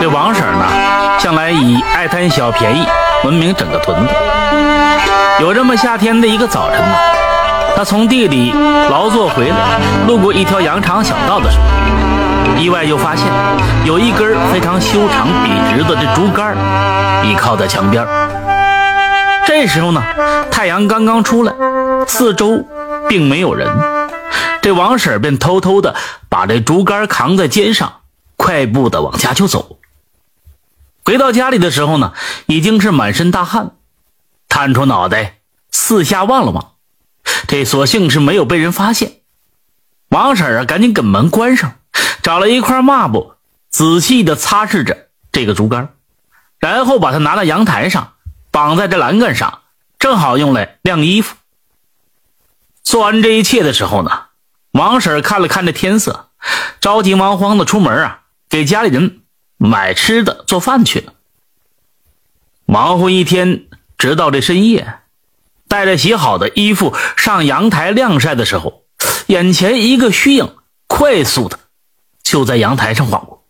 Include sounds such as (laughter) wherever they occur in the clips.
这王婶呢，向来以爱贪小便宜闻名整个屯子。有这么夏天的一个早晨呢，她从地里劳作回来，路过一条羊肠小道的时候，意外就发现有一根非常修长笔直的这竹竿倚靠在墙边。这时候呢，太阳刚刚出来，四周并没有人。这王婶便偷偷的把这竹竿扛在肩上，快步的往家就走。回到家里的时候呢，已经是满身大汗，探出脑袋四下望了望，这所幸是没有被人发现。王婶啊，赶紧给门关上，找了一块抹布，仔细的擦拭着这个竹竿，然后把它拿到阳台上，绑在这栏杆上，正好用来晾衣服。做完这一切的时候呢。王婶看了看这天色，着急忙慌的出门啊，给家里人买吃的、做饭去了。忙活一天，直到这深夜，带着洗好的衣服上阳台晾晒的时候，眼前一个虚影快速的就在阳台上晃过，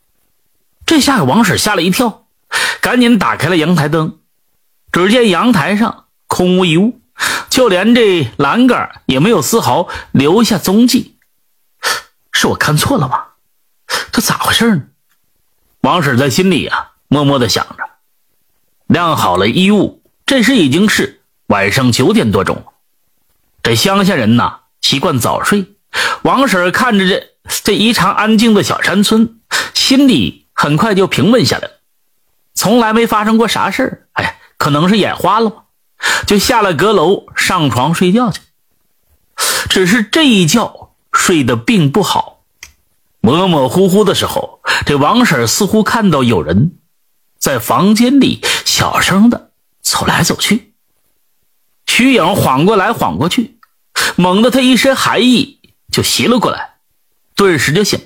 这下给王婶吓了一跳，赶紧打开了阳台灯，只见阳台上空无一物。就连这栏杆也没有丝毫留下踪迹，是我看错了吗？这咋回事呢？王婶在心里啊默默的想着。晾好了衣物，这时已经是晚上九点多钟了。这乡下人呐习惯早睡，王婶看着这这异常安静的小山村，心里很快就平稳下来了。从来没发生过啥事哎，可能是眼花了吧。就下了阁楼，上床睡觉去。只是这一觉睡得并不好，模模糊糊的时候，这王婶似乎看到有人在房间里小声的走来走去，虚影晃过来晃过去，猛地他一身寒意就袭了过来，顿时就醒。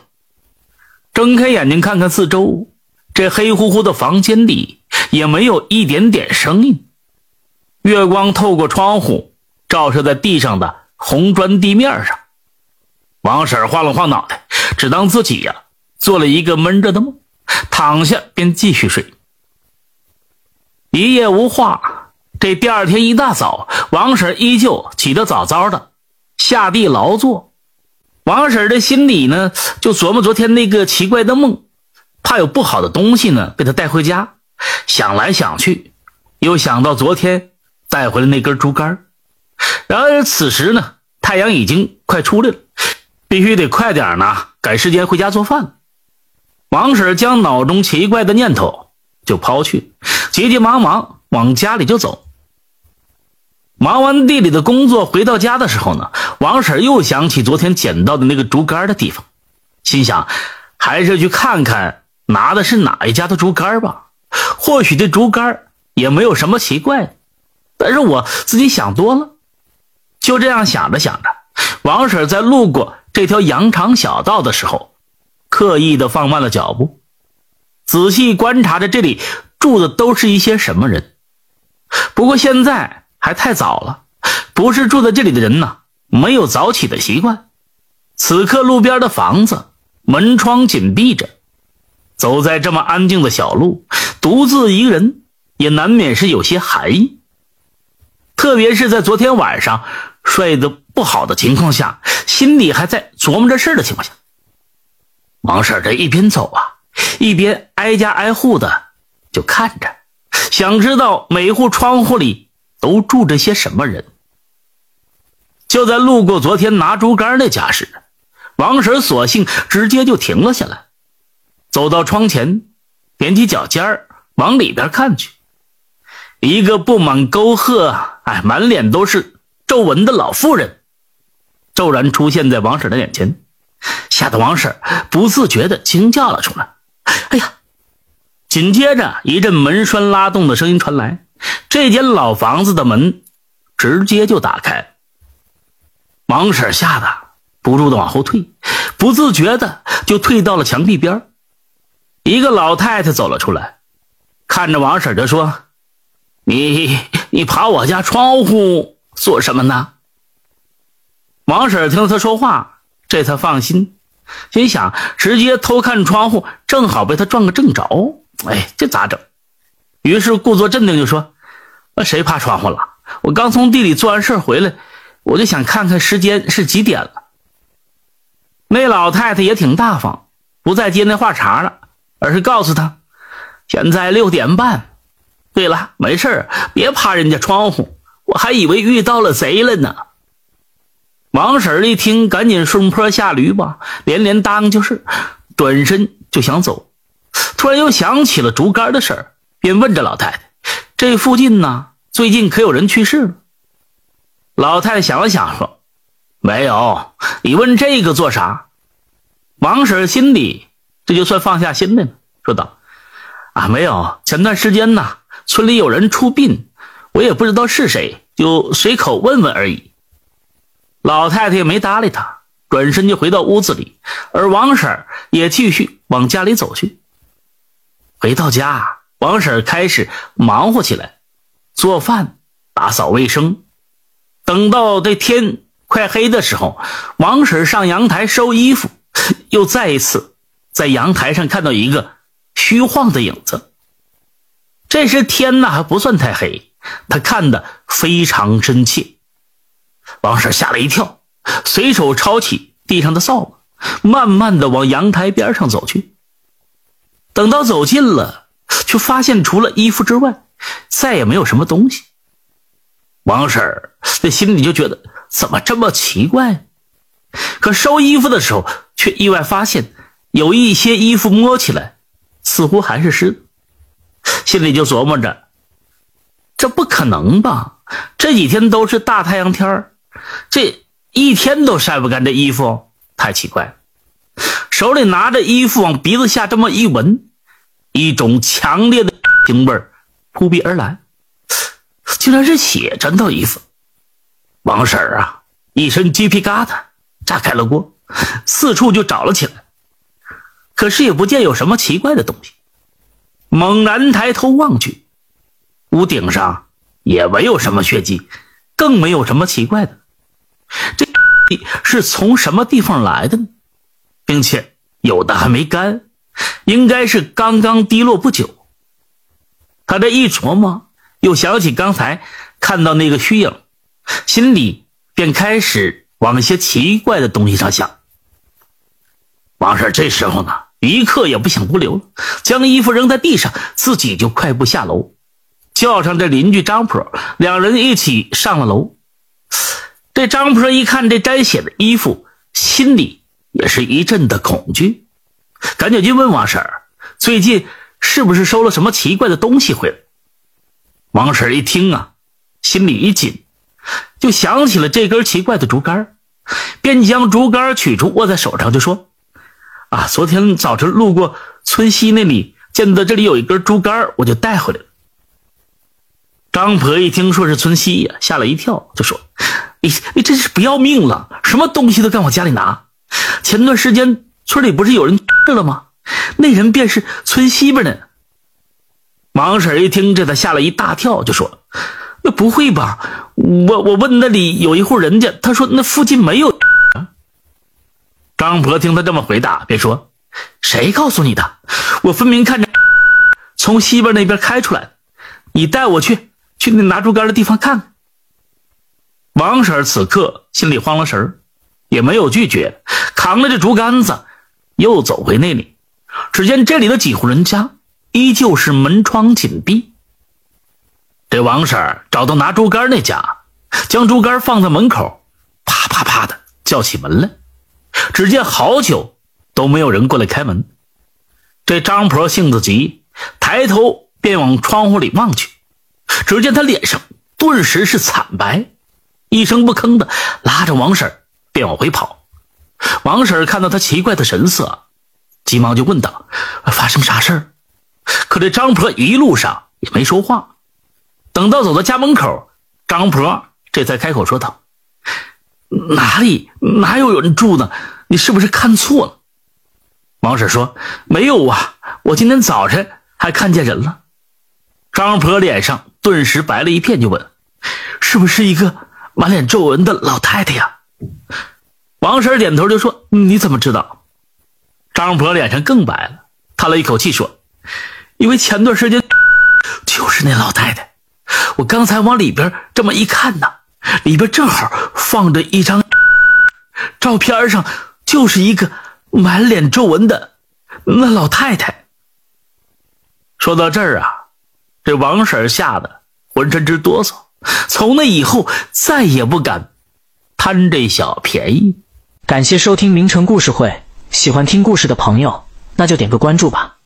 睁开眼睛看看四周，这黑乎乎的房间里也没有一点点声音。月光透过窗户，照射在地上的红砖地面上。王婶晃了晃脑袋，只当自己呀做了一个闷着的梦，躺下便继续睡。一夜无话。这第二天一大早，王婶依旧起得早早的，下地劳作。王婶的心里呢，就琢磨昨天那个奇怪的梦，怕有不好的东西呢被她带回家。想来想去，又想到昨天。带回了那根竹竿，然而此时呢，太阳已经快出来了，必须得快点呢，赶时间回家做饭。王婶将脑中奇怪的念头就抛去，急急忙忙往家里就走。忙完地里的工作，回到家的时候呢，王婶又想起昨天捡到的那个竹竿的地方，心想，还是去看看拿的是哪一家的竹竿吧，或许这竹竿也没有什么奇怪的。但是我自己想多了，就这样想着想着，王婶在路过这条羊肠小道的时候，刻意的放慢了脚步，仔细观察着这里住的都是一些什么人。不过现在还太早了，不是住在这里的人呢，没有早起的习惯。此刻路边的房子门窗紧闭着，走在这么安静的小路，独自一个人，也难免是有些寒意。特别是在昨天晚上睡得不好的情况下，心里还在琢磨着事的情况下，王婶这一边走啊，一边挨家挨户的就看着，想知道每户窗户里都住着些什么人。就在路过昨天拿竹竿那家时，王婶索性直接就停了下来，走到窗前，踮起脚尖往里边看去。一个布满沟壑、哎，满脸都是皱纹的老妇人，骤然出现在王婶的眼前，吓得王婶不自觉的惊叫了出来：“哎呀！”紧接着一阵门栓拉动的声音传来，这间老房子的门直接就打开。王婶吓得不住的往后退，不自觉的就退到了墙壁边。一个老太太走了出来，看着王婶就说。你你爬我家窗户做什么呢？王婶听到他说话，这才放心，心想直接偷看窗户，正好被他撞个正着，哎，这咋整？于是故作镇定就说：“那谁爬窗户了？我刚从地里做完事回来，我就想看看时间是几点了。”那老太太也挺大方，不再接那话茬了，而是告诉他：“现在六点半。对了，没事别爬人家窗户，我还以为遇到了贼了呢。”王婶一听，赶紧顺坡下驴吧，连连答应就是，转身就想走，突然又想起了竹竿的事儿，便问着老太太：“这附近呢，最近可有人去世了？”老太太想了想说：“没有。你问这个做啥？”王婶心里这就算放下心来了，说道：“啊，没有。前段时间呢，村里有人出殡，我也不知道是谁，就随口问问而已。”老太太也没搭理他，转身就回到屋子里，而王婶也继续往家里走去。回到家，王婶开始忙活起来，做饭、打扫卫生。等到这天快黑的时候，王婶上阳台收衣服，又再一次在阳台上看到一个虚晃的影子。这时天呢还不算太黑，她看得非常真切。王婶吓了一跳，随手抄起地上的扫把，慢慢的往阳台边上走去。等到走近了，却发现除了衣服之外，再也没有什么东西。王婶这心里就觉得怎么这么奇怪？可收衣服的时候，却意外发现有一些衣服摸起来似乎还是湿的，心里就琢磨着：这不可能吧？这几天都是大太阳天儿。这一天都晒不干的衣服，太奇怪了。手里拿着衣服往鼻子下这么一闻，一种强烈的腥味扑鼻而来，竟然是血沾到衣服。王婶儿啊，一身鸡皮疙瘩，炸开了锅，四处就找了起来，可是也不见有什么奇怪的东西。猛然抬头望去，屋顶上也没有什么血迹，更没有什么奇怪的。这是从什么地方来的呢？并且有的还没干，应该是刚刚滴落不久。他这一琢磨，又想起刚才看到那个虚影，心里便开始往那些奇怪的东西上想。王婶这时候呢，一刻也不想多留了，将衣服扔在地上，自己就快步下楼，叫上这邻居张婆，两人一起上了楼。张婆一看这沾血的衣服，心里也是一阵的恐惧，赶紧就问王婶儿：“最近是不是收了什么奇怪的东西回来？”王婶儿一听啊，心里一紧，就想起了这根奇怪的竹竿，便将竹竿取出握在手上，就说：“啊，昨天早晨路过村西那里，见到这里有一根竹竿，我就带回来了。”张婆一听说是村西呀，吓了一跳，就说。你你真是不要命了！什么东西都敢往家里拿。前段时间村里不是有人去了吗？那人便是村西边的。王婶一听，这才吓了一大跳，就说：“那不会吧？我我问那里有一户人家，他说那附近没有。”张婆听他这么回答，便说：“谁告诉你的？我分明看着从西边那边开出来你带我去去那拿竹竿的地方看看。”王婶此刻心里慌了神儿，也没有拒绝，扛着这竹竿子又走回那里。只见这里的几户人家依旧是门窗紧闭。这王婶找到拿竹竿那家，将竹竿放在门口，啪啪啪的叫起门来。只见好久都没有人过来开门。这张婆性子急，抬头便往窗户里望去，只见她脸上顿时是惨白。一声不吭的拉着王婶便往回跑。王婶看到他奇怪的神色，急忙就问道：“发生啥事儿可这张婆一路上也没说话。等到走到家门口，张婆这才开口说道：“哪里哪有人住呢？你是不是看错了？”王婶说：“没有啊，我今天早晨还看见人了。”张婆脸上顿时白了一片，就问：“是不是一个？”满脸皱纹的老太太呀，王婶点头就说：“你怎么知道？”张婆脸上更白了，叹了一口气说：“因为前段时间 (laughs) 就是那老太太。我刚才往里边这么一看呢，里边正好放着一张 (laughs) 照片，上就是一个满脸皱纹的那老太太。说到这儿啊，这王婶吓得浑身直哆嗦，(laughs) 从那以后再也不敢贪这小便宜。感谢收听名城故事会，喜欢听故事的朋友，那就点个关注吧。